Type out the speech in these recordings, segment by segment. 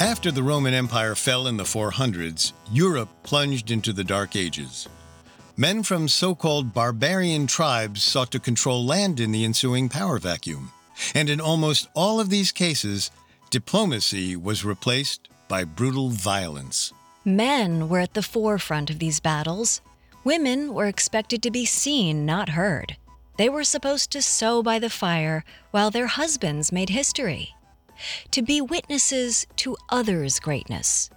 After the Roman Empire fell in the 400s, Europe plunged into the Dark Ages. Men from so called barbarian tribes sought to control land in the ensuing power vacuum. And in almost all of these cases, diplomacy was replaced by brutal violence. Men were at the forefront of these battles. Women were expected to be seen, not heard. They were supposed to sew by the fire while their husbands made history. To be witnesses to others' greatness,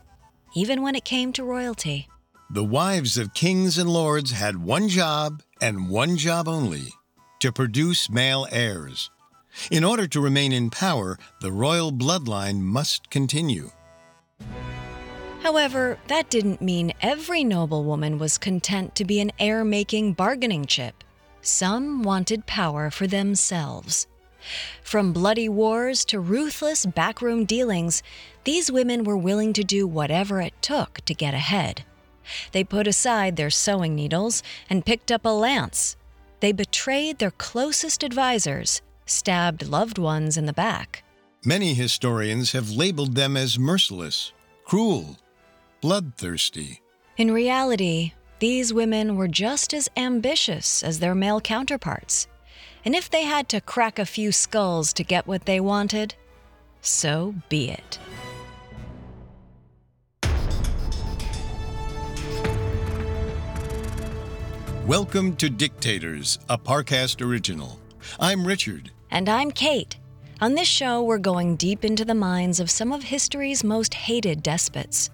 even when it came to royalty. The wives of kings and lords had one job and one job only to produce male heirs. In order to remain in power, the royal bloodline must continue. However, that didn't mean every noblewoman was content to be an heir making bargaining chip. Some wanted power for themselves. From bloody wars to ruthless backroom dealings, these women were willing to do whatever it took to get ahead. They put aside their sewing needles and picked up a lance. They betrayed their closest advisors, stabbed loved ones in the back. Many historians have labeled them as merciless, cruel, bloodthirsty. In reality, these women were just as ambitious as their male counterparts. And if they had to crack a few skulls to get what they wanted, so be it. Welcome to Dictators, a Parcast original. I'm Richard. And I'm Kate. On this show, we're going deep into the minds of some of history's most hated despots.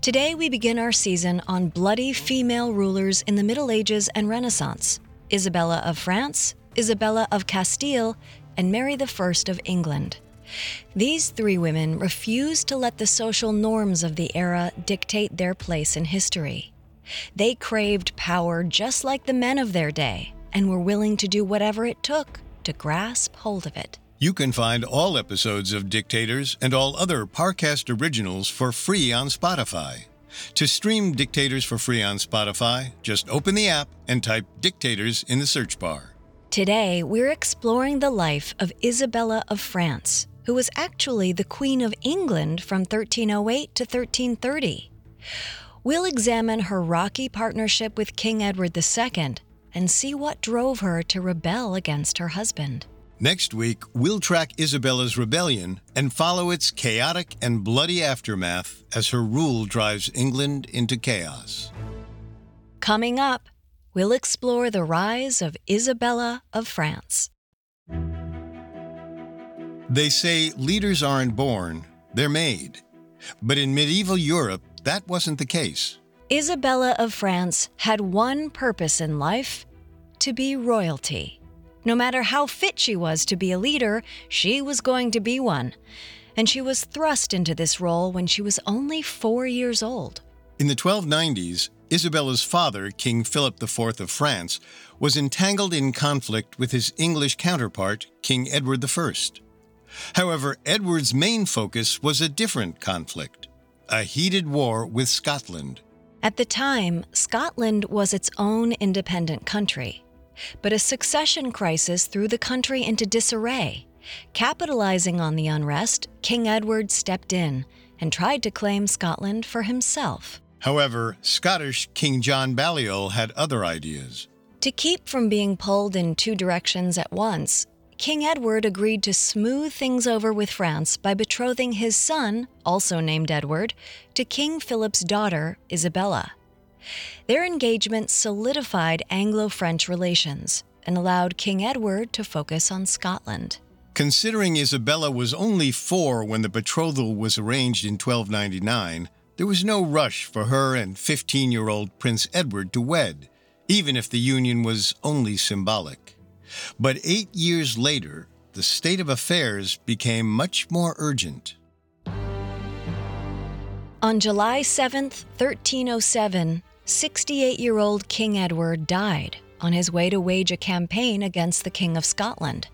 Today, we begin our season on bloody female rulers in the Middle Ages and Renaissance Isabella of France, Isabella of Castile, and Mary I of England. These three women refused to let the social norms of the era dictate their place in history. They craved power just like the men of their day and were willing to do whatever it took to grasp hold of it. You can find all episodes of Dictators and all other Parcast originals for free on Spotify. To stream Dictators for free on Spotify, just open the app and type Dictators in the search bar. Today, we're exploring the life of Isabella of France, who was actually the Queen of England from 1308 to 1330. We'll examine her rocky partnership with King Edward II and see what drove her to rebel against her husband. Next week, we'll track Isabella's rebellion and follow its chaotic and bloody aftermath as her rule drives England into chaos. Coming up, we'll explore the rise of Isabella of France. They say leaders aren't born, they're made. But in medieval Europe, that wasn't the case. Isabella of France had one purpose in life to be royalty. No matter how fit she was to be a leader, she was going to be one. And she was thrust into this role when she was only four years old. In the 1290s, Isabella's father, King Philip IV of France, was entangled in conflict with his English counterpart, King Edward I. However, Edward's main focus was a different conflict a heated war with Scotland. At the time, Scotland was its own independent country. But a succession crisis threw the country into disarray. Capitalizing on the unrest, King Edward stepped in and tried to claim Scotland for himself. However, Scottish King John Balliol had other ideas. To keep from being pulled in two directions at once, King Edward agreed to smooth things over with France by betrothing his son, also named Edward, to King Philip's daughter, Isabella. Their engagement solidified Anglo French relations and allowed King Edward to focus on Scotland. Considering Isabella was only four when the betrothal was arranged in 1299, there was no rush for her and 15 year old Prince Edward to wed, even if the union was only symbolic. But eight years later, the state of affairs became much more urgent. On July 7, 1307, 68 year old King Edward died on his way to wage a campaign against the King of Scotland.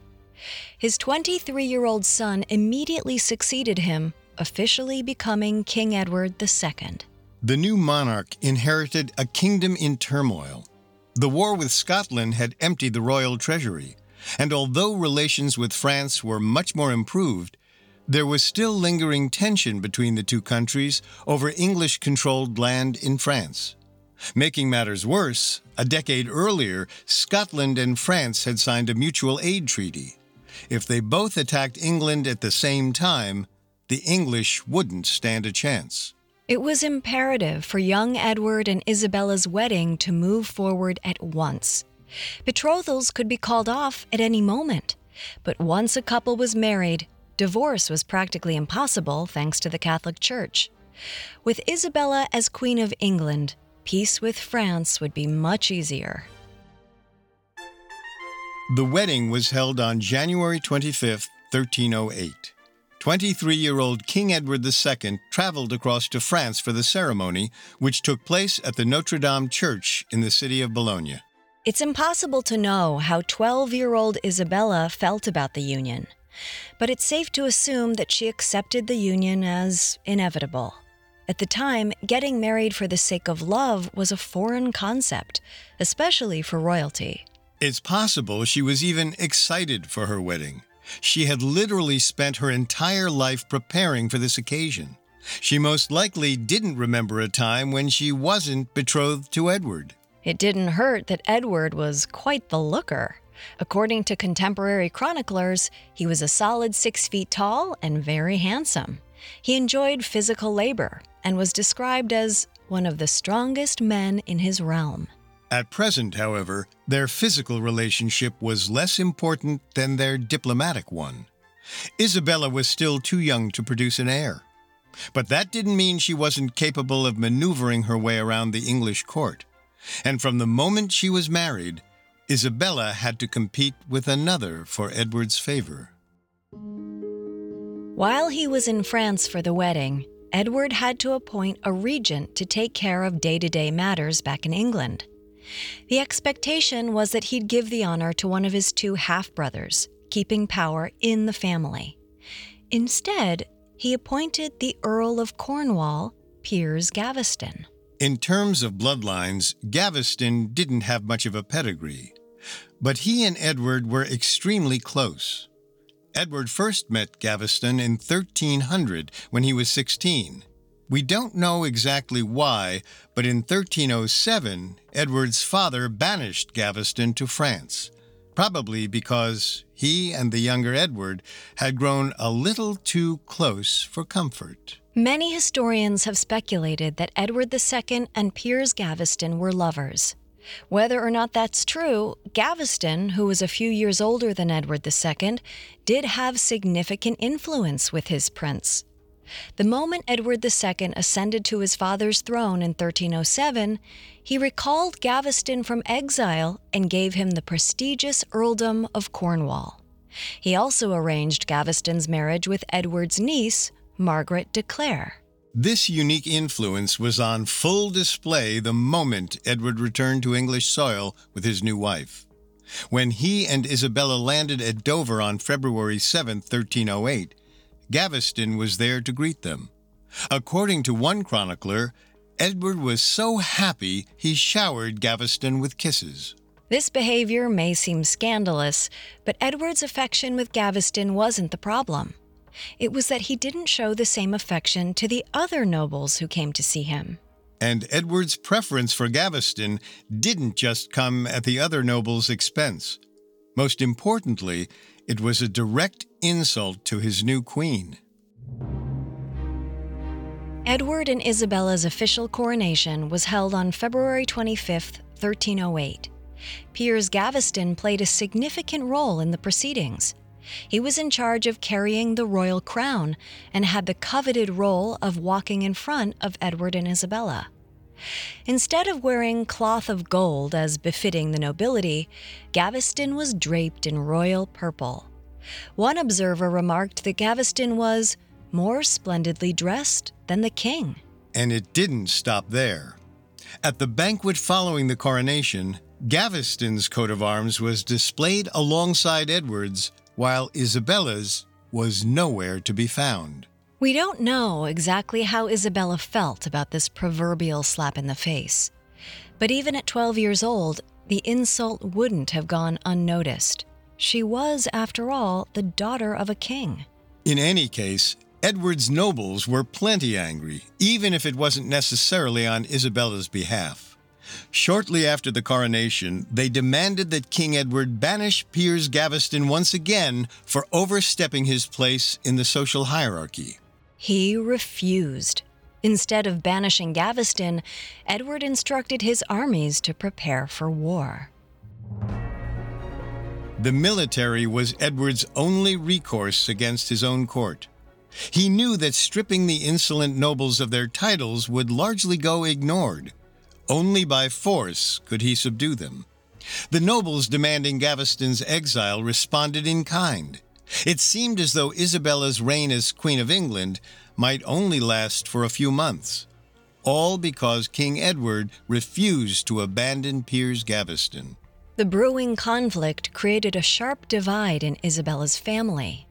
His 23 year old son immediately succeeded him, officially becoming King Edward II. The new monarch inherited a kingdom in turmoil. The war with Scotland had emptied the royal treasury, and although relations with France were much more improved, There was still lingering tension between the two countries over English controlled land in France. Making matters worse, a decade earlier, Scotland and France had signed a mutual aid treaty. If they both attacked England at the same time, the English wouldn't stand a chance. It was imperative for young Edward and Isabella's wedding to move forward at once. Betrothals could be called off at any moment, but once a couple was married, divorce was practically impossible thanks to the Catholic Church. With Isabella as Queen of England, peace with France would be much easier. The wedding was held on January 25, 1308. 23 year old King Edward II traveled across to France for the ceremony, which took place at the Notre Dame Church in the city of Boulogne. It's impossible to know how 12 year old Isabella felt about the union, but it's safe to assume that she accepted the union as inevitable. At the time, getting married for the sake of love was a foreign concept, especially for royalty. It's possible she was even excited for her wedding. She had literally spent her entire life preparing for this occasion. She most likely didn't remember a time when she wasn't betrothed to Edward. It didn't hurt that Edward was quite the looker. According to contemporary chroniclers, he was a solid six feet tall and very handsome. He enjoyed physical labor and was described as one of the strongest men in his realm. At present, however, their physical relationship was less important than their diplomatic one. Isabella was still too young to produce an heir. But that didn't mean she wasn't capable of maneuvering her way around the English court and from the moment she was married, Isabella had to compete with another for Edward's favor. While he was in France for the wedding, Edward had to appoint a regent to take care of day to day matters back in England. The expectation was that he'd give the honor to one of his two half brothers, keeping power in the family. Instead, he appointed the Earl of Cornwall, Piers Gaveston. In terms of bloodlines, Gaveston didn't have much of a pedigree, but he and Edward were extremely close. Edward first met Gaveston in 1300 when he was 16. We don't know exactly why, but in 1307, Edward's father banished Gaveston to France, probably because he and the younger Edward had grown a little too close for comfort. Many historians have speculated that Edward II and Piers Gaveston were lovers. Whether or not that's true, Gaveston, who was a few years older than Edward II, did have significant influence with his prince. The moment Edward II ascended to his father's throne in 1307, he recalled Gaveston from exile and gave him the prestigious earldom of Cornwall. He also arranged Gaveston's marriage with Edward's niece, Margaret de Clare. This unique influence was on full display the moment Edward returned to English soil with his new wife. When he and Isabella landed at Dover on February 7, 1308, Gaveston was there to greet them. According to one chronicler, Edward was so happy he showered Gaveston with kisses. This behavior may seem scandalous, but Edward's affection with Gaveston wasn't the problem. It was that he didn't show the same affection to the other nobles who came to see him. And Edward's preference for Gaveston didn't just come at the other nobles' expense. Most importantly, it was a direct insult to his new queen. Edward and Isabella's official coronation was held on February 25, 1308. Piers Gaveston played a significant role in the proceedings. He was in charge of carrying the royal crown and had the coveted role of walking in front of Edward and Isabella. Instead of wearing cloth of gold as befitting the nobility, Gaveston was draped in royal purple. One observer remarked that Gaveston was more splendidly dressed than the king. And it didn't stop there. At the banquet following the coronation, Gaveston's coat of arms was displayed alongside Edward's while Isabella's was nowhere to be found. We don't know exactly how Isabella felt about this proverbial slap in the face. But even at 12 years old, the insult wouldn't have gone unnoticed. She was, after all, the daughter of a king. In any case, Edward's nobles were plenty angry, even if it wasn't necessarily on Isabella's behalf. Shortly after the coronation, they demanded that King Edward banish Piers Gaveston once again for overstepping his place in the social hierarchy. He refused. Instead of banishing Gaveston, Edward instructed his armies to prepare for war. The military was Edward's only recourse against his own court. He knew that stripping the insolent nobles of their titles would largely go ignored. Only by force could he subdue them. The nobles demanding Gaveston's exile responded in kind. It seemed as though Isabella's reign as Queen of England might only last for a few months, all because King Edward refused to abandon Piers Gaveston. The brewing conflict created a sharp divide in Isabella's family.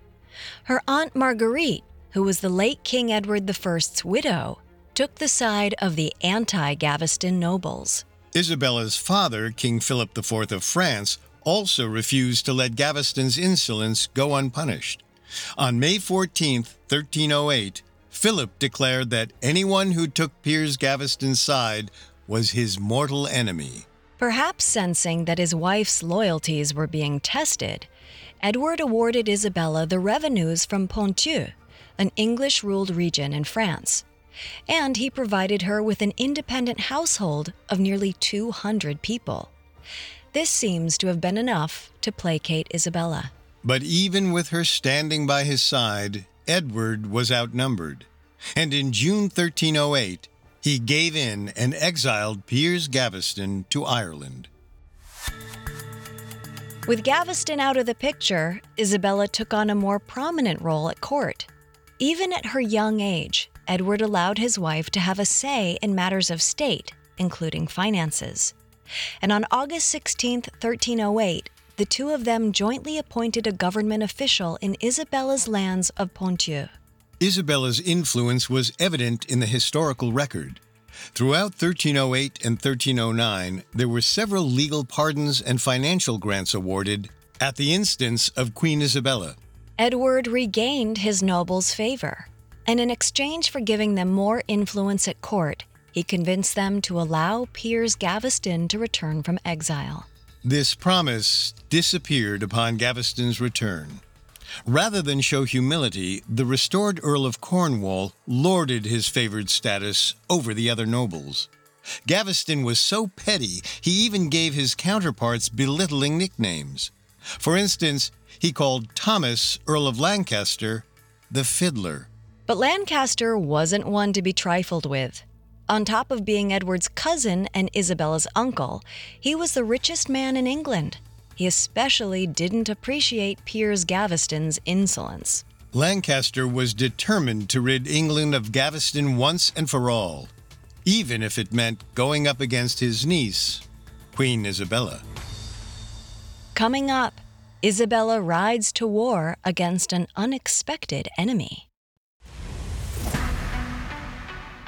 Her aunt Marguerite who was the late King Edward I's widow, took the side of the anti Gaveston nobles. Isabella's father, King Philip IV of France, also refused to let Gaveston's insolence go unpunished. On May 14, 1308, Philip declared that anyone who took Piers Gaveston's side was his mortal enemy. Perhaps sensing that his wife's loyalties were being tested, Edward awarded Isabella the revenues from Ponthieu, an English ruled region in France. And he provided her with an independent household of nearly 200 people. This seems to have been enough to placate Isabella. But even with her standing by his side, Edward was outnumbered. And in June 1308, he gave in and exiled Piers Gaveston to Ireland. With Gaveston out of the picture, Isabella took on a more prominent role at court. Even at her young age, Edward allowed his wife to have a say in matters of state, including finances. And on August 16, 1308, the two of them jointly appointed a government official in Isabella's lands of Ponthieu. Isabella's influence was evident in the historical record. Throughout 1308 and 1309, there were several legal pardons and financial grants awarded at the instance of Queen Isabella. Edward regained his nobles' favor, and in exchange for giving them more influence at court, he convinced them to allow Piers Gaveston to return from exile. This promise disappeared upon Gaveston's return. Rather than show humility, the restored Earl of Cornwall lorded his favored status over the other nobles. Gaveston was so petty, he even gave his counterparts belittling nicknames. For instance, he called Thomas, Earl of Lancaster, the fiddler. But Lancaster wasn't one to be trifled with. On top of being Edward's cousin and Isabella's uncle, he was the richest man in England. He especially didn't appreciate Piers Gaveston's insolence. Lancaster was determined to rid England of Gaveston once and for all, even if it meant going up against his niece, Queen Isabella. Coming up, Isabella rides to war against an unexpected enemy.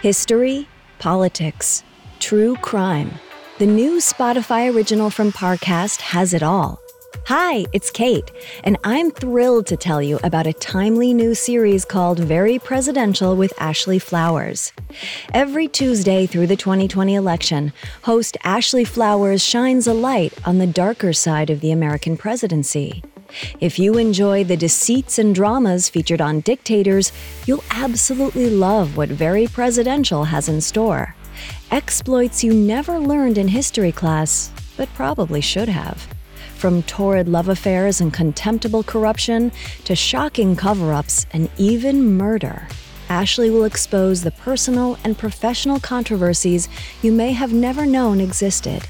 History, politics, true crime. The new Spotify original from Parcast has it all Hi, it's Kate, and I'm thrilled to tell you about a timely new series called Very Presidential with Ashley Flowers. Every Tuesday through the 2020 election, host Ashley Flowers shines a light on the darker side of the American presidency. If you enjoy the deceits and dramas featured on dictators, you'll absolutely love what Very Presidential has in store. Exploits you never learned in history class, but probably should have. From torrid love affairs and contemptible corruption to shocking cover ups and even murder, Ashley will expose the personal and professional controversies you may have never known existed.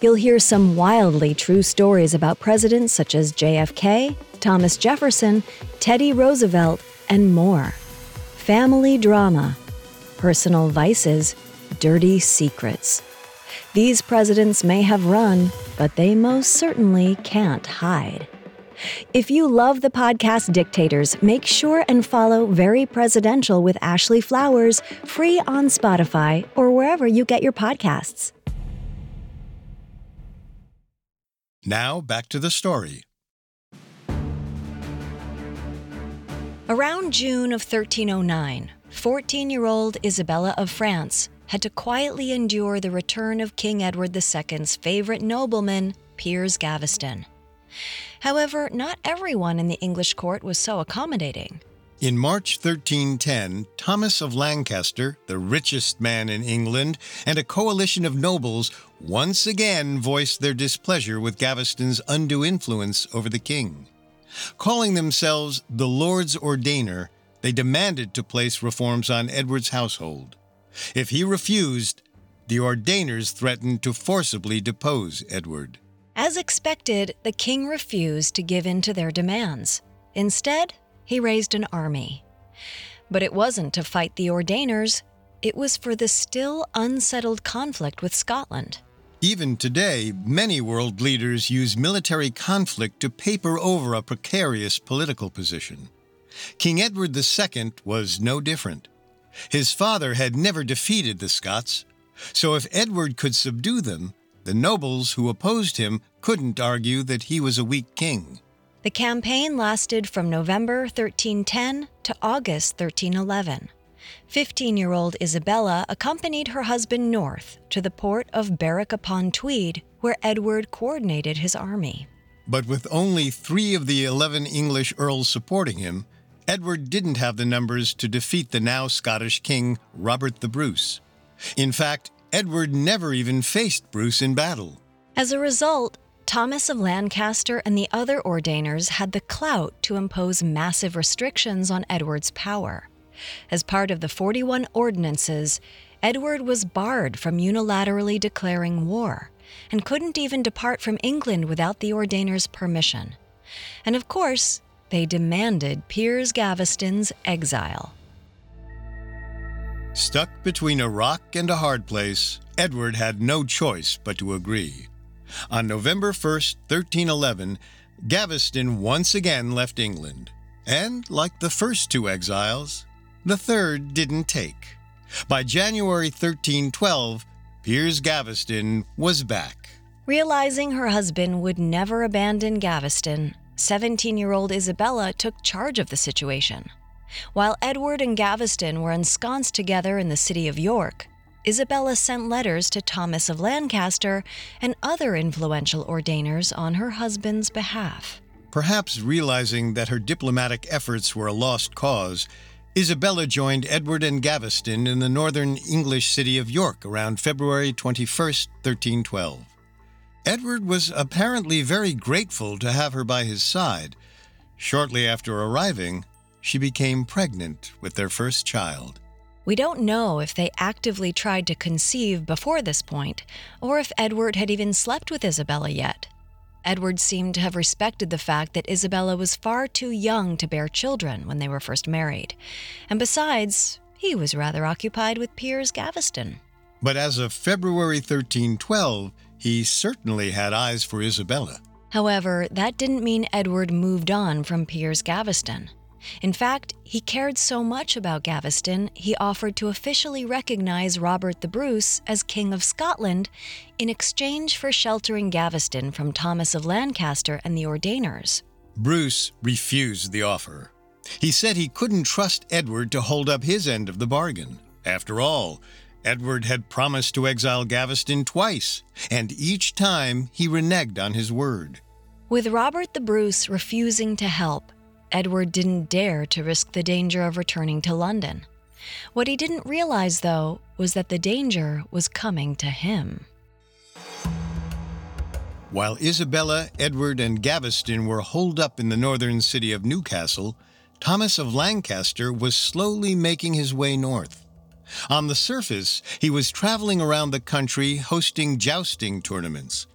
You'll hear some wildly true stories about presidents such as JFK, Thomas Jefferson, Teddy Roosevelt, and more. Family drama, personal vices, dirty secrets. These presidents may have run, but they most certainly can't hide. If you love the podcast Dictators, make sure and follow Very Presidential with Ashley Flowers free on Spotify or wherever you get your podcasts. Now back to the story. Around June of 1309, 14 year old Isabella of France had to quietly endure the return of King Edward II's favorite nobleman, Piers Gaveston. However, not everyone in the English court was so accommodating. In March 1310, Thomas of Lancaster, the richest man in England, and a coalition of nobles once again voiced their displeasure with Gaveston's undue influence over the king. Calling themselves the Lord's Ordainer, they demanded to place reforms on Edward's household. If he refused, the Ordainers threatened to forcibly depose Edward. As expected, the king refused to give in to their demands. Instead, he raised an army. But it wasn't to fight the Ordainers, it was for the still unsettled conflict with Scotland. Even today, many world leaders use military conflict to paper over a precarious political position. King Edward II was no different. His father had never defeated the Scots, so if Edward could subdue them, the nobles who opposed him couldn't argue that he was a weak king. The campaign lasted from November 1310 to August 1311. 15 year old Isabella accompanied her husband north to the port of Berwick upon Tweed, where Edward coordinated his army. But with only three of the 11 English earls supporting him, Edward didn't have the numbers to defeat the now Scottish king, Robert the Bruce. In fact, Edward never even faced Bruce in battle. As a result, Thomas of Lancaster and the other ordainers had the clout to impose massive restrictions on Edward's power. As part of the 41 ordinances, Edward was barred from unilaterally declaring war and couldn't even depart from England without the ordainers' permission. And of course, they demanded Piers Gaveston's exile. Stuck between a rock and a hard place, Edward had no choice but to agree. On November 1st, 1311, Gaveston once again left England. And, like the first two exiles, the third didn't take. By January 1312, Piers Gaveston was back. Realizing her husband would never abandon Gaveston, 17 year old Isabella took charge of the situation. While Edward and Gaveston were ensconced together in the city of York, Isabella sent letters to Thomas of Lancaster and other influential ordainers on her husband's behalf. Perhaps realizing that her diplomatic efforts were a lost cause, Isabella joined Edward and Gaveston in the northern English city of York around February 21, 1312. Edward was apparently very grateful to have her by his side. Shortly after arriving, she became pregnant with their first child. We don't know if they actively tried to conceive before this point, or if Edward had even slept with Isabella yet. Edward seemed to have respected the fact that Isabella was far too young to bear children when they were first married. And besides, he was rather occupied with Piers Gaveston. But as of February 1312, he certainly had eyes for Isabella. However, that didn't mean Edward moved on from Piers Gaveston. In fact, he cared so much about Gaveston, he offered to officially recognize Robert the Bruce as King of Scotland in exchange for sheltering Gaveston from Thomas of Lancaster and the Ordainers. Bruce refused the offer. He said he couldn't trust Edward to hold up his end of the bargain. After all, Edward had promised to exile Gaveston twice, and each time he reneged on his word. With Robert the Bruce refusing to help, Edward didn't dare to risk the danger of returning to London. What he didn't realize, though, was that the danger was coming to him. While Isabella, Edward, and Gaveston were holed up in the northern city of Newcastle, Thomas of Lancaster was slowly making his way north. On the surface, he was traveling around the country hosting jousting tournaments.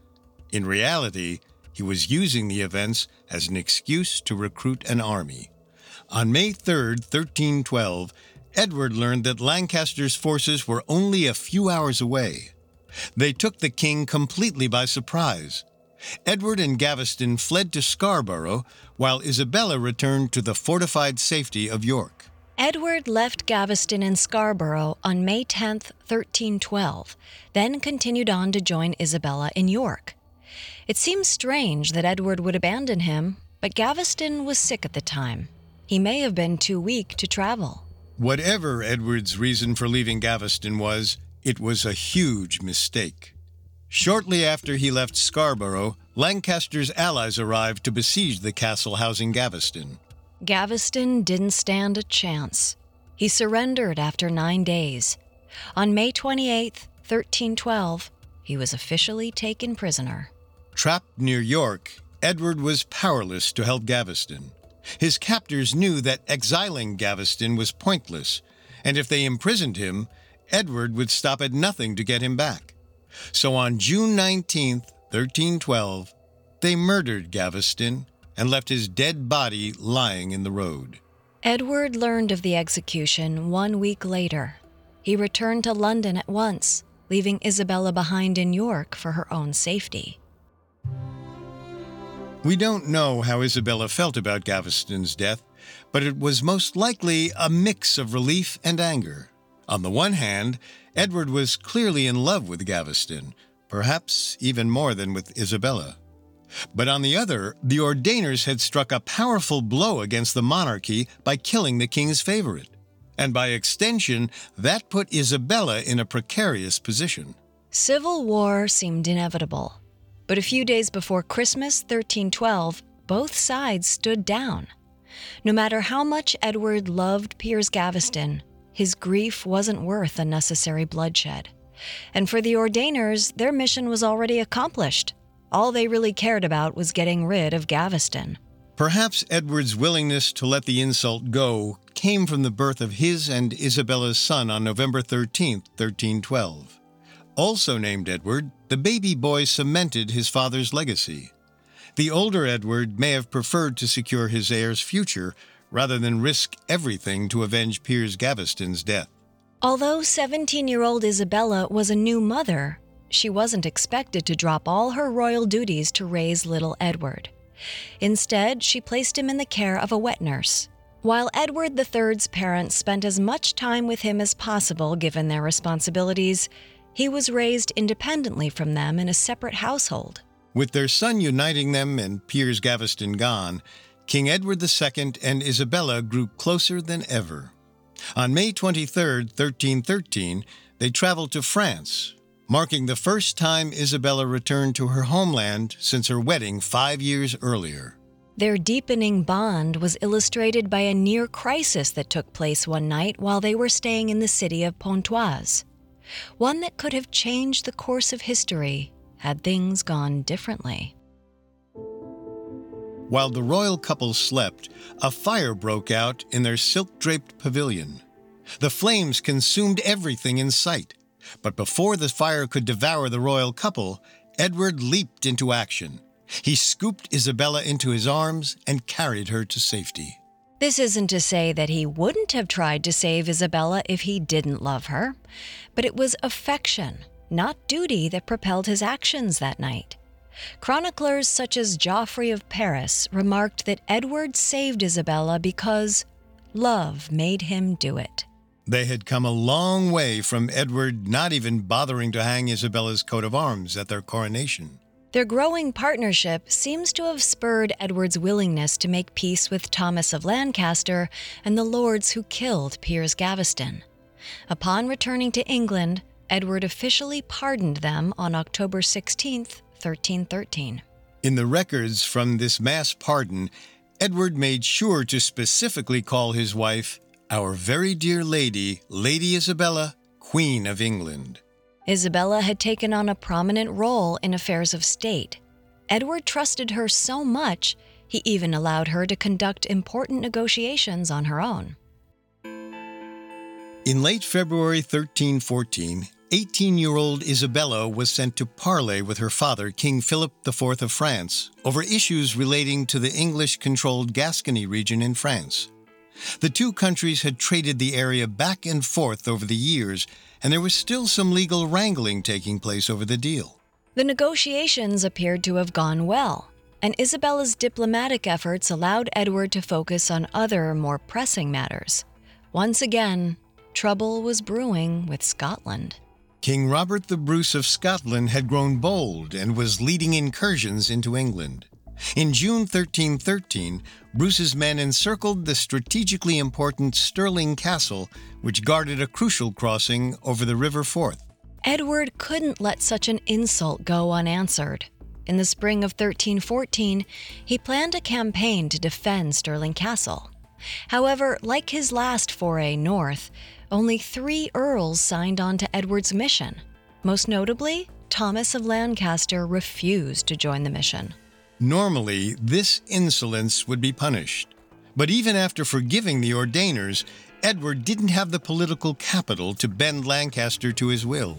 In reality, he was using the events as an excuse to recruit an army. On May 3, 1312, Edward learned that Lancaster's forces were only a few hours away. They took the king completely by surprise. Edward and Gaveston fled to Scarborough, while Isabella returned to the fortified safety of York. Edward left Gaveston in Scarborough on May 10, 1312, then continued on to join Isabella in York. It seems strange that Edward would abandon him, but Gaveston was sick at the time. He may have been too weak to travel. Whatever Edward's reason for leaving Gaveston was, it was a huge mistake. Shortly after he left Scarborough, Lancaster's allies arrived to besiege the castle housing Gaveston. Gaveston didn't stand a chance. He surrendered after nine days. On May 28, 1312, he was officially taken prisoner. Trapped near York, Edward was powerless to help Gaveston. His captors knew that exiling Gaveston was pointless, and if they imprisoned him, Edward would stop at nothing to get him back. So on June 19, 1312, they murdered Gaveston and left his dead body lying in the road. Edward learned of the execution one week later. He returned to London at once, leaving Isabella behind in York for her own safety. We don't know how Isabella felt about Gaveston's death, but it was most likely a mix of relief and anger. On the one hand, Edward was clearly in love with Gaveston, perhaps even more than with Isabella. But on the other, the Ordainers had struck a powerful blow against the monarchy by killing the king's favorite. And by extension, that put Isabella in a precarious position. Civil war seemed inevitable. But a few days before Christmas 1312, both sides stood down. No matter how much Edward loved Piers Gaveston, his grief wasn't worth unnecessary bloodshed. And for the Ordainers, their mission was already accomplished. All they really cared about was getting rid of Gaveston. Perhaps Edward's willingness to let the insult go came from the birth of his and Isabella's son on November 13, 1312. Also named Edward, the baby boy cemented his father's legacy. The older Edward may have preferred to secure his heir's future rather than risk everything to avenge Piers Gaveston's death. Although 17 year old Isabella was a new mother, she wasn't expected to drop all her royal duties to raise little Edward. Instead, she placed him in the care of a wet nurse. While Edward III's parents spent as much time with him as possible given their responsibilities, he was raised independently from them in a separate household. With their son uniting them and Piers Gaveston gone, King Edward II and Isabella grew closer than ever. On May 23, 1313, they traveled to France, marking the first time Isabella returned to her homeland since her wedding five years earlier. Their deepening bond was illustrated by a near crisis that took place one night while they were staying in the city of Pontoise. One that could have changed the course of history had things gone differently. While the royal couple slept, a fire broke out in their silk draped pavilion. The flames consumed everything in sight. But before the fire could devour the royal couple, Edward leaped into action. He scooped Isabella into his arms and carried her to safety. This isn't to say that he wouldn't have tried to save Isabella if he didn't love her, but it was affection, not duty, that propelled his actions that night. Chroniclers such as Geoffrey of Paris remarked that Edward saved Isabella because love made him do it. They had come a long way from Edward not even bothering to hang Isabella's coat of arms at their coronation. Their growing partnership seems to have spurred Edward's willingness to make peace with Thomas of Lancaster and the lords who killed Piers Gaveston. Upon returning to England, Edward officially pardoned them on October 16, 1313. In the records from this mass pardon, Edward made sure to specifically call his wife our very dear lady, Lady Isabella, Queen of England. Isabella had taken on a prominent role in affairs of state. Edward trusted her so much, he even allowed her to conduct important negotiations on her own. In late February 1314, 18 year old Isabella was sent to parley with her father, King Philip IV of France, over issues relating to the English controlled Gascony region in France. The two countries had traded the area back and forth over the years, and there was still some legal wrangling taking place over the deal. The negotiations appeared to have gone well, and Isabella's diplomatic efforts allowed Edward to focus on other, more pressing matters. Once again, trouble was brewing with Scotland. King Robert the Bruce of Scotland had grown bold and was leading incursions into England. In June 1313, Bruce's men encircled the strategically important Stirling Castle, which guarded a crucial crossing over the River Forth. Edward couldn't let such an insult go unanswered. In the spring of 1314, he planned a campaign to defend Stirling Castle. However, like his last foray north, only three earls signed on to Edward's mission. Most notably, Thomas of Lancaster refused to join the mission. Normally, this insolence would be punished. But even after forgiving the ordainers, Edward didn't have the political capital to bend Lancaster to his will.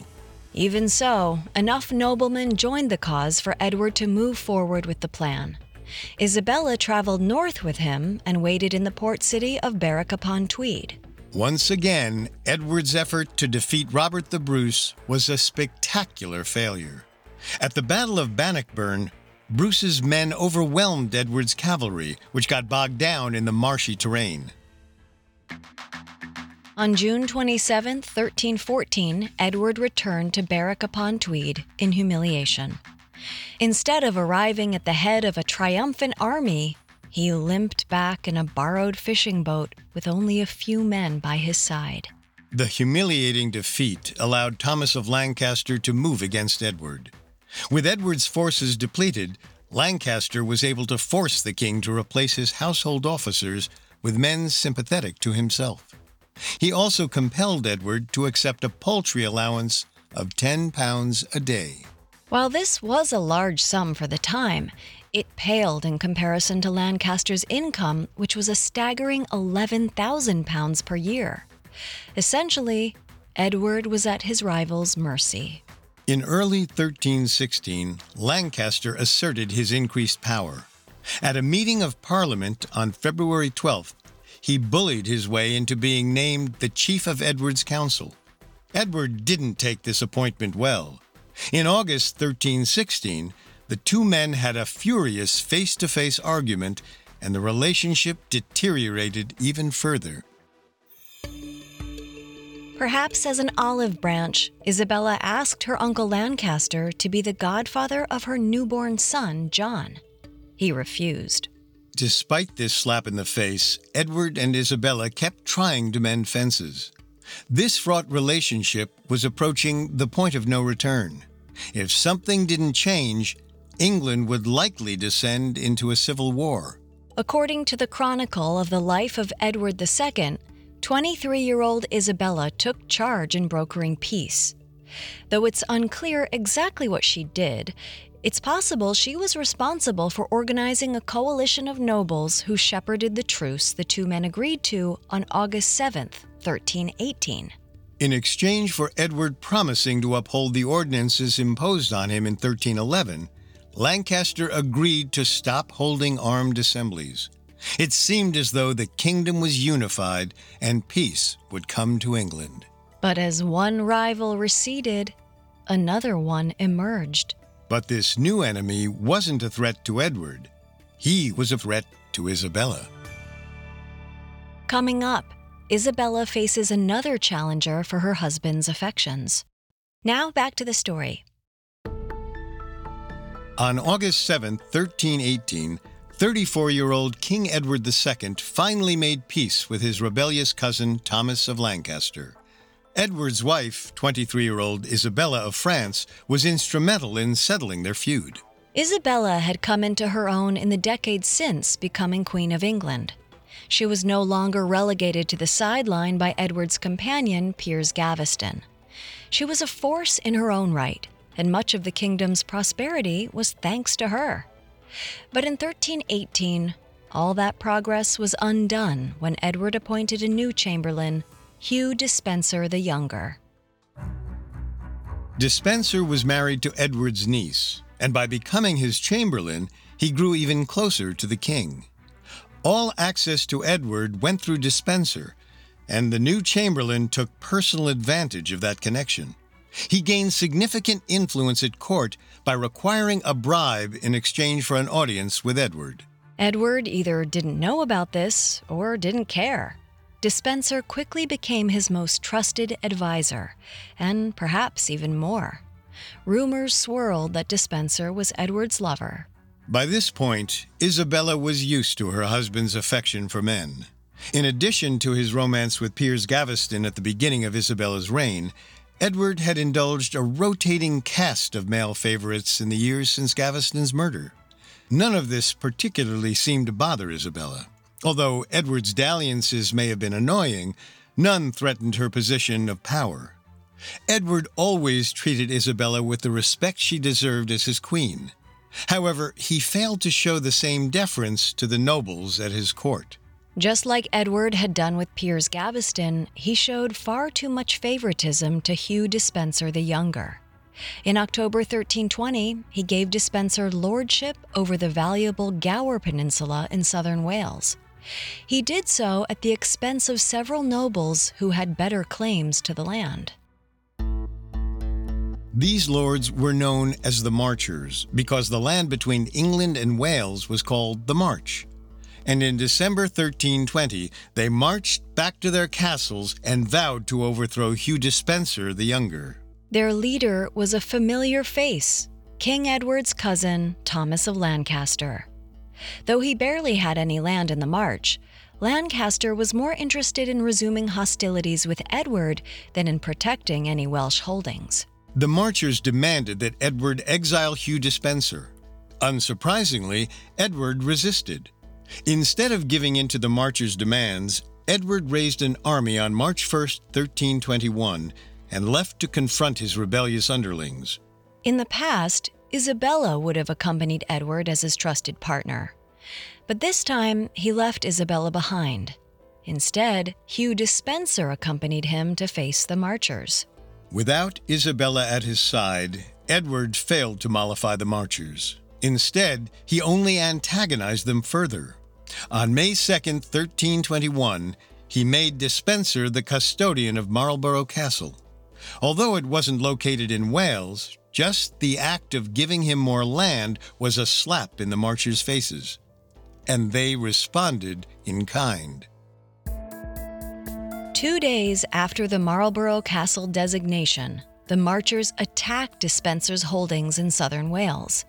Even so, enough noblemen joined the cause for Edward to move forward with the plan. Isabella traveled north with him and waited in the port city of Berwick upon Tweed. Once again, Edward's effort to defeat Robert the Bruce was a spectacular failure. At the Battle of Bannockburn, Bruce's men overwhelmed Edward's cavalry, which got bogged down in the marshy terrain. On June 27, 1314, Edward returned to Berwick upon Tweed in humiliation. Instead of arriving at the head of a triumphant army, he limped back in a borrowed fishing boat with only a few men by his side. The humiliating defeat allowed Thomas of Lancaster to move against Edward. With Edward's forces depleted, Lancaster was able to force the king to replace his household officers with men sympathetic to himself. He also compelled Edward to accept a paltry allowance of 10 pounds a day. While this was a large sum for the time, it paled in comparison to Lancaster's income, which was a staggering 11,000 pounds per year. Essentially, Edward was at his rival's mercy. In early 1316, Lancaster asserted his increased power. At a meeting of Parliament on February 12th, he bullied his way into being named the chief of Edward's council. Edward didn't take this appointment well. In August 1316, the two men had a furious face to face argument, and the relationship deteriorated even further. Perhaps as an olive branch, Isabella asked her uncle Lancaster to be the godfather of her newborn son, John. He refused. Despite this slap in the face, Edward and Isabella kept trying to mend fences. This fraught relationship was approaching the point of no return. If something didn't change, England would likely descend into a civil war. According to the Chronicle of the Life of Edward II, 23 year old Isabella took charge in brokering peace. Though it's unclear exactly what she did, it's possible she was responsible for organizing a coalition of nobles who shepherded the truce the two men agreed to on August 7, 1318. In exchange for Edward promising to uphold the ordinances imposed on him in 1311, Lancaster agreed to stop holding armed assemblies. It seemed as though the kingdom was unified and peace would come to England. But as one rival receded, another one emerged. But this new enemy wasn't a threat to Edward, he was a threat to Isabella. Coming up, Isabella faces another challenger for her husband's affections. Now back to the story. On August 7, 1318, 34 year old King Edward II finally made peace with his rebellious cousin Thomas of Lancaster. Edward's wife, 23 year old Isabella of France, was instrumental in settling their feud. Isabella had come into her own in the decades since becoming Queen of England. She was no longer relegated to the sideline by Edward's companion, Piers Gaveston. She was a force in her own right, and much of the kingdom's prosperity was thanks to her. But in 1318, all that progress was undone when Edward appointed a new chamberlain, Hugh Despenser the Younger. Despenser was married to Edward's niece, and by becoming his chamberlain, he grew even closer to the king. All access to Edward went through Despenser, and the new chamberlain took personal advantage of that connection. He gained significant influence at court by requiring a bribe in exchange for an audience with Edward. Edward either didn't know about this or didn't care. Despenser quickly became his most trusted advisor, and perhaps even more. Rumors swirled that Despenser was Edward's lover. By this point, Isabella was used to her husband's affection for men. In addition to his romance with Piers Gaveston at the beginning of Isabella's reign, Edward had indulged a rotating cast of male favorites in the years since Gaveston's murder. None of this particularly seemed to bother Isabella. Although Edward's dalliances may have been annoying, none threatened her position of power. Edward always treated Isabella with the respect she deserved as his queen. However, he failed to show the same deference to the nobles at his court. Just like Edward had done with Piers Gaveston, he showed far too much favoritism to Hugh Despenser the Younger. In October 1320, he gave Despenser lordship over the valuable Gower Peninsula in southern Wales. He did so at the expense of several nobles who had better claims to the land. These lords were known as the Marchers because the land between England and Wales was called the March and in December 1320 they marched back to their castles and vowed to overthrow Hugh Despenser the Younger. Their leader was a familiar face, King Edward's cousin, Thomas of Lancaster. Though he barely had any land in the March, Lancaster was more interested in resuming hostilities with Edward than in protecting any Welsh holdings. The Marchers demanded that Edward exile Hugh Despenser. Unsurprisingly, Edward resisted. Instead of giving in to the marchers' demands, Edward raised an army on March 1, 1321, and left to confront his rebellious underlings. In the past, Isabella would have accompanied Edward as his trusted partner. But this time, he left Isabella behind. Instead, Hugh Despenser accompanied him to face the marchers. Without Isabella at his side, Edward failed to mollify the marchers. Instead, he only antagonized them further. On May 2, 1321, he made Despenser the custodian of Marlborough Castle. Although it wasn't located in Wales, just the act of giving him more land was a slap in the marchers' faces. And they responded in kind. Two days after the Marlborough Castle designation, the marchers attacked Despenser's holdings in southern Wales.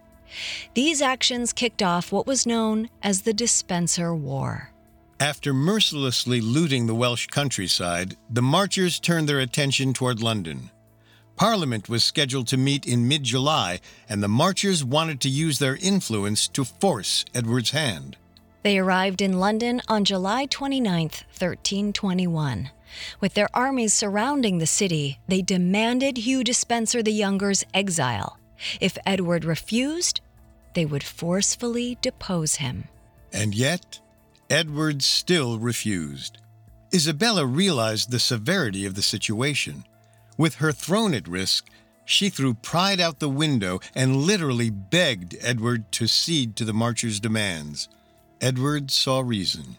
These actions kicked off what was known as the Despenser War. After mercilessly looting the Welsh countryside, the marchers turned their attention toward London. Parliament was scheduled to meet in mid July, and the marchers wanted to use their influence to force Edward's hand. They arrived in London on July 29, 1321. With their armies surrounding the city, they demanded Hugh Despenser the Younger's exile. If Edward refused, they would forcefully depose him. And yet, Edward still refused. Isabella realized the severity of the situation. With her throne at risk, she threw pride out the window and literally begged Edward to cede to the marchers' demands. Edward saw reason.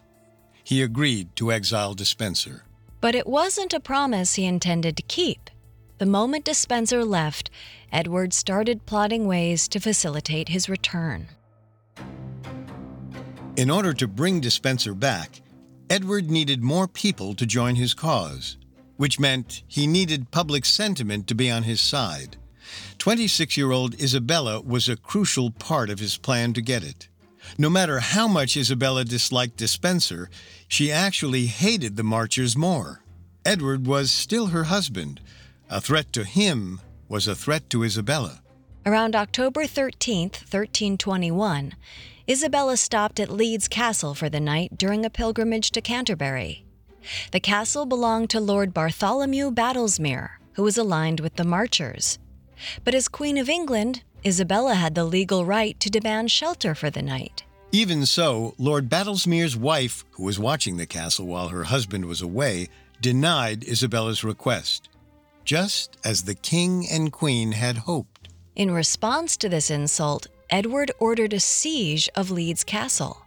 He agreed to exile Despenser. But it wasn't a promise he intended to keep. The moment Despenser left, Edward started plotting ways to facilitate his return. In order to bring Despenser back, Edward needed more people to join his cause, which meant he needed public sentiment to be on his side. 26 year old Isabella was a crucial part of his plan to get it. No matter how much Isabella disliked Despenser, she actually hated the Marchers more. Edward was still her husband. A threat to him was a threat to Isabella. Around October 13, 1321, Isabella stopped at Leeds Castle for the night during a pilgrimage to Canterbury. The castle belonged to Lord Bartholomew Badlesmere, who was aligned with the Marchers. But as Queen of England, Isabella had the legal right to demand shelter for the night. Even so, Lord Badlesmere's wife, who was watching the castle while her husband was away, denied Isabella's request just as the king and queen had hoped. In response to this insult, Edward ordered a siege of Leeds Castle.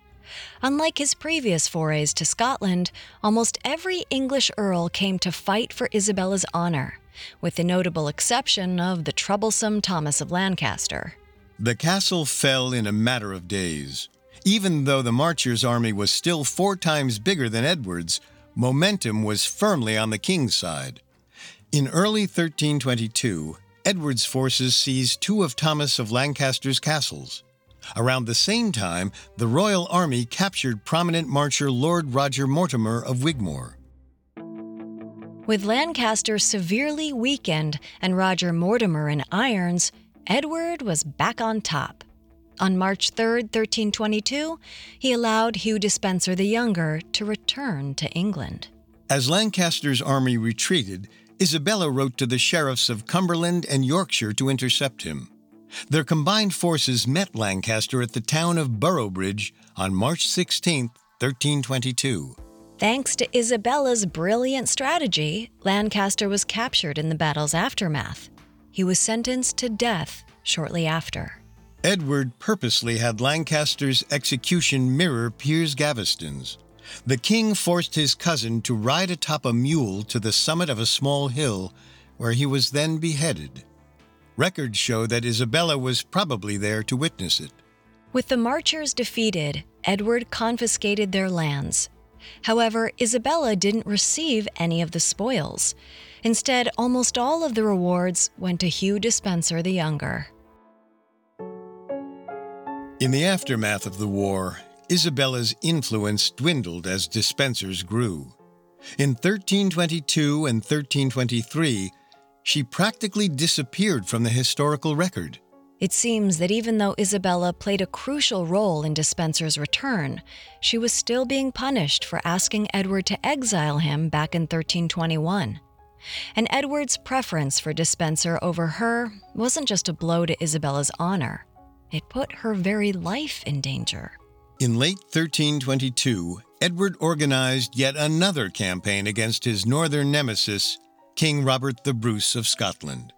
Unlike his previous forays to Scotland, almost every English earl came to fight for Isabella's honor, with the notable exception of the troublesome Thomas of Lancaster. The castle fell in a matter of days. Even though the Marchers' army was still four times bigger than Edward's, momentum was firmly on the king's side. In early 1322, Edward's forces seized two of Thomas of Lancaster's castles. Around the same time, the Royal Army captured prominent marcher Lord Roger Mortimer of Wigmore. With Lancaster severely weakened and Roger Mortimer in irons, Edward was back on top. On March 3, 1322, he allowed Hugh Despenser the Younger to return to England. As Lancaster's army retreated, Isabella wrote to the sheriffs of Cumberland and Yorkshire to intercept him. Their combined forces met Lancaster at the town of Boroughbridge on March 16, 1322. Thanks to Isabella's brilliant strategy, Lancaster was captured in the battle's aftermath. He was sentenced to death shortly after. Edward purposely had Lancaster's execution mirror Piers Gaveston's. The king forced his cousin to ride atop a mule to the summit of a small hill, where he was then beheaded. Records show that Isabella was probably there to witness it. With the Marchers defeated, Edward confiscated their lands. However, Isabella didn't receive any of the spoils. Instead, almost all of the rewards went to Hugh Despenser the Younger. In the aftermath of the war, Isabella's influence dwindled as Despensers grew. In 1322 and 1323, she practically disappeared from the historical record. It seems that even though Isabella played a crucial role in Despenser's return, she was still being punished for asking Edward to exile him back in 1321. And Edward's preference for Despenser over her wasn't just a blow to Isabella's honor, it put her very life in danger. In late 1322, Edward organized yet another campaign against his northern nemesis, King Robert the Bruce of Scotland.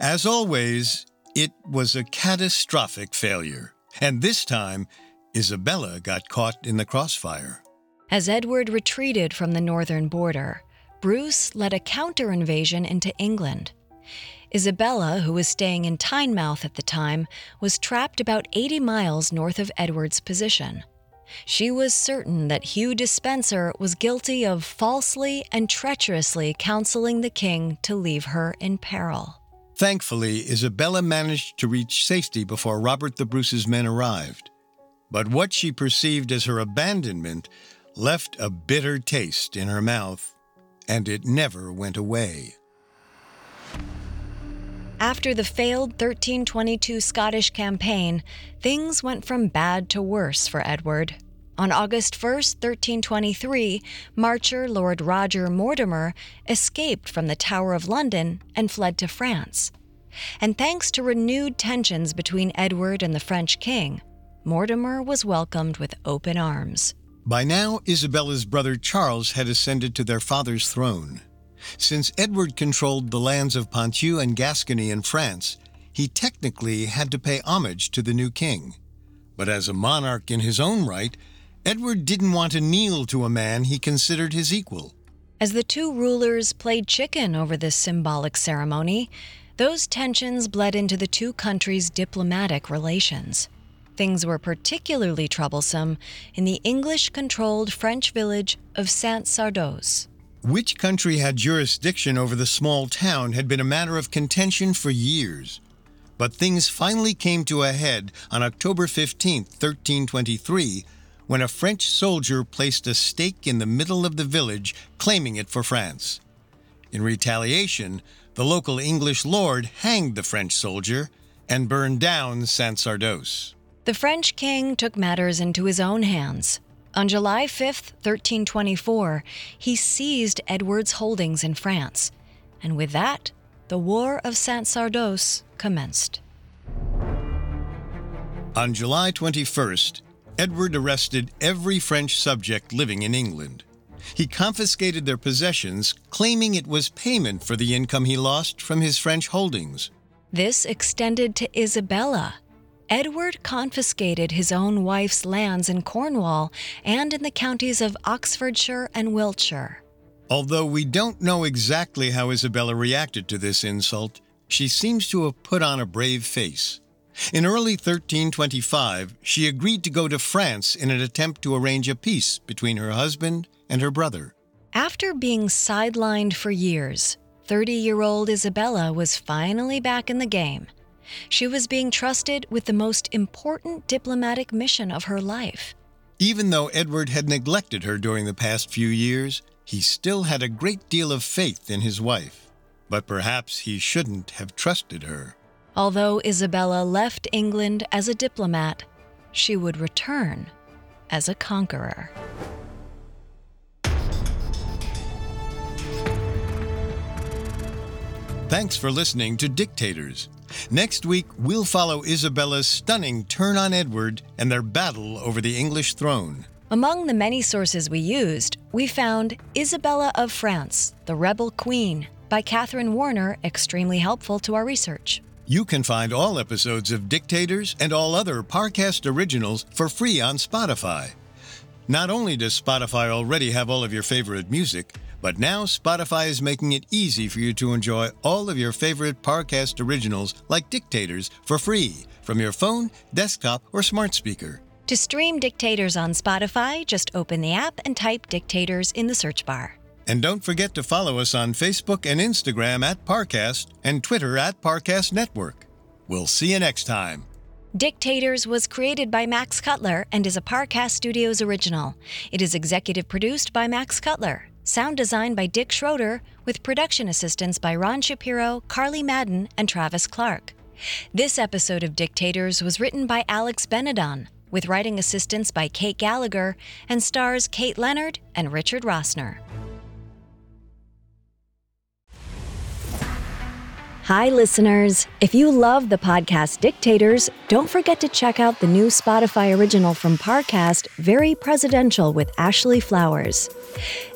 As always, it was a catastrophic failure, and this time, Isabella got caught in the crossfire. As Edward retreated from the northern border, Bruce led a counter invasion into England. Isabella, who was staying in Tynemouth at the time, was trapped about 80 miles north of Edward's position. She was certain that Hugh Despenser was guilty of falsely and treacherously counseling the king to leave her in peril. Thankfully, Isabella managed to reach safety before Robert the Bruce's men arrived. But what she perceived as her abandonment left a bitter taste in her mouth, and it never went away. After the failed 1322 Scottish campaign, things went from bad to worse for Edward. On August 1, 1323, Marcher Lord Roger Mortimer escaped from the Tower of London and fled to France. And thanks to renewed tensions between Edward and the French king, Mortimer was welcomed with open arms. By now, Isabella's brother Charles had ascended to their father's throne. Since Edward controlled the lands of Ponthieu and Gascony in France, he technically had to pay homage to the new king. But as a monarch in his own right, Edward didn't want to kneel to a man he considered his equal. As the two rulers played chicken over this symbolic ceremony, those tensions bled into the two countries' diplomatic relations. Things were particularly troublesome in the English controlled French village of Saint Sardos. Which country had jurisdiction over the small town had been a matter of contention for years. But things finally came to a head on October 15, 1323, when a French soldier placed a stake in the middle of the village, claiming it for France. In retaliation, the local English lord hanged the French soldier and burned down Saint Sardos. The French king took matters into his own hands. On July 5, 1324, he seized Edward's holdings in France, and with that, the War of Saint Sardos commenced. On July 21st, Edward arrested every French subject living in England. He confiscated their possessions, claiming it was payment for the income he lost from his French holdings. This extended to Isabella. Edward confiscated his own wife's lands in Cornwall and in the counties of Oxfordshire and Wiltshire. Although we don't know exactly how Isabella reacted to this insult, she seems to have put on a brave face. In early 1325, she agreed to go to France in an attempt to arrange a peace between her husband and her brother. After being sidelined for years, 30 year old Isabella was finally back in the game. She was being trusted with the most important diplomatic mission of her life. Even though Edward had neglected her during the past few years, he still had a great deal of faith in his wife. But perhaps he shouldn't have trusted her. Although Isabella left England as a diplomat, she would return as a conqueror. Thanks for listening to Dictators. Next week, we'll follow Isabella's stunning turn on Edward and their battle over the English throne. Among the many sources we used, we found Isabella of France, the Rebel Queen, by Kathryn Warner, extremely helpful to our research. You can find all episodes of Dictators and all other Parcast originals for free on Spotify. Not only does Spotify already have all of your favorite music, but now Spotify is making it easy for you to enjoy all of your favorite Parcast originals like Dictators for free from your phone, desktop, or smart speaker. To stream Dictators on Spotify, just open the app and type Dictators in the search bar. And don't forget to follow us on Facebook and Instagram at Parcast and Twitter at Parcast Network. We'll see you next time. Dictators was created by Max Cutler and is a Parcast Studios original. It is executive produced by Max Cutler, sound design by Dick Schroeder, with production assistance by Ron Shapiro, Carly Madden, and Travis Clark. This episode of Dictators was written by Alex Benedon, with writing assistance by Kate Gallagher, and stars Kate Leonard and Richard Rossner. Hi, listeners. If you love the podcast Dictators, don't forget to check out the new Spotify original from Parcast, Very Presidential with Ashley Flowers.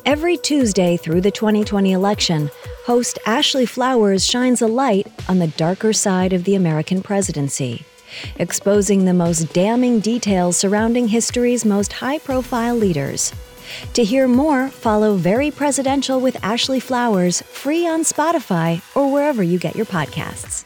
Every Tuesday through the 2020 election, host Ashley Flowers shines a light on the darker side of the American presidency, exposing the most damning details surrounding history's most high profile leaders. To hear more, follow Very Presidential with Ashley Flowers free on Spotify or wherever you get your podcasts.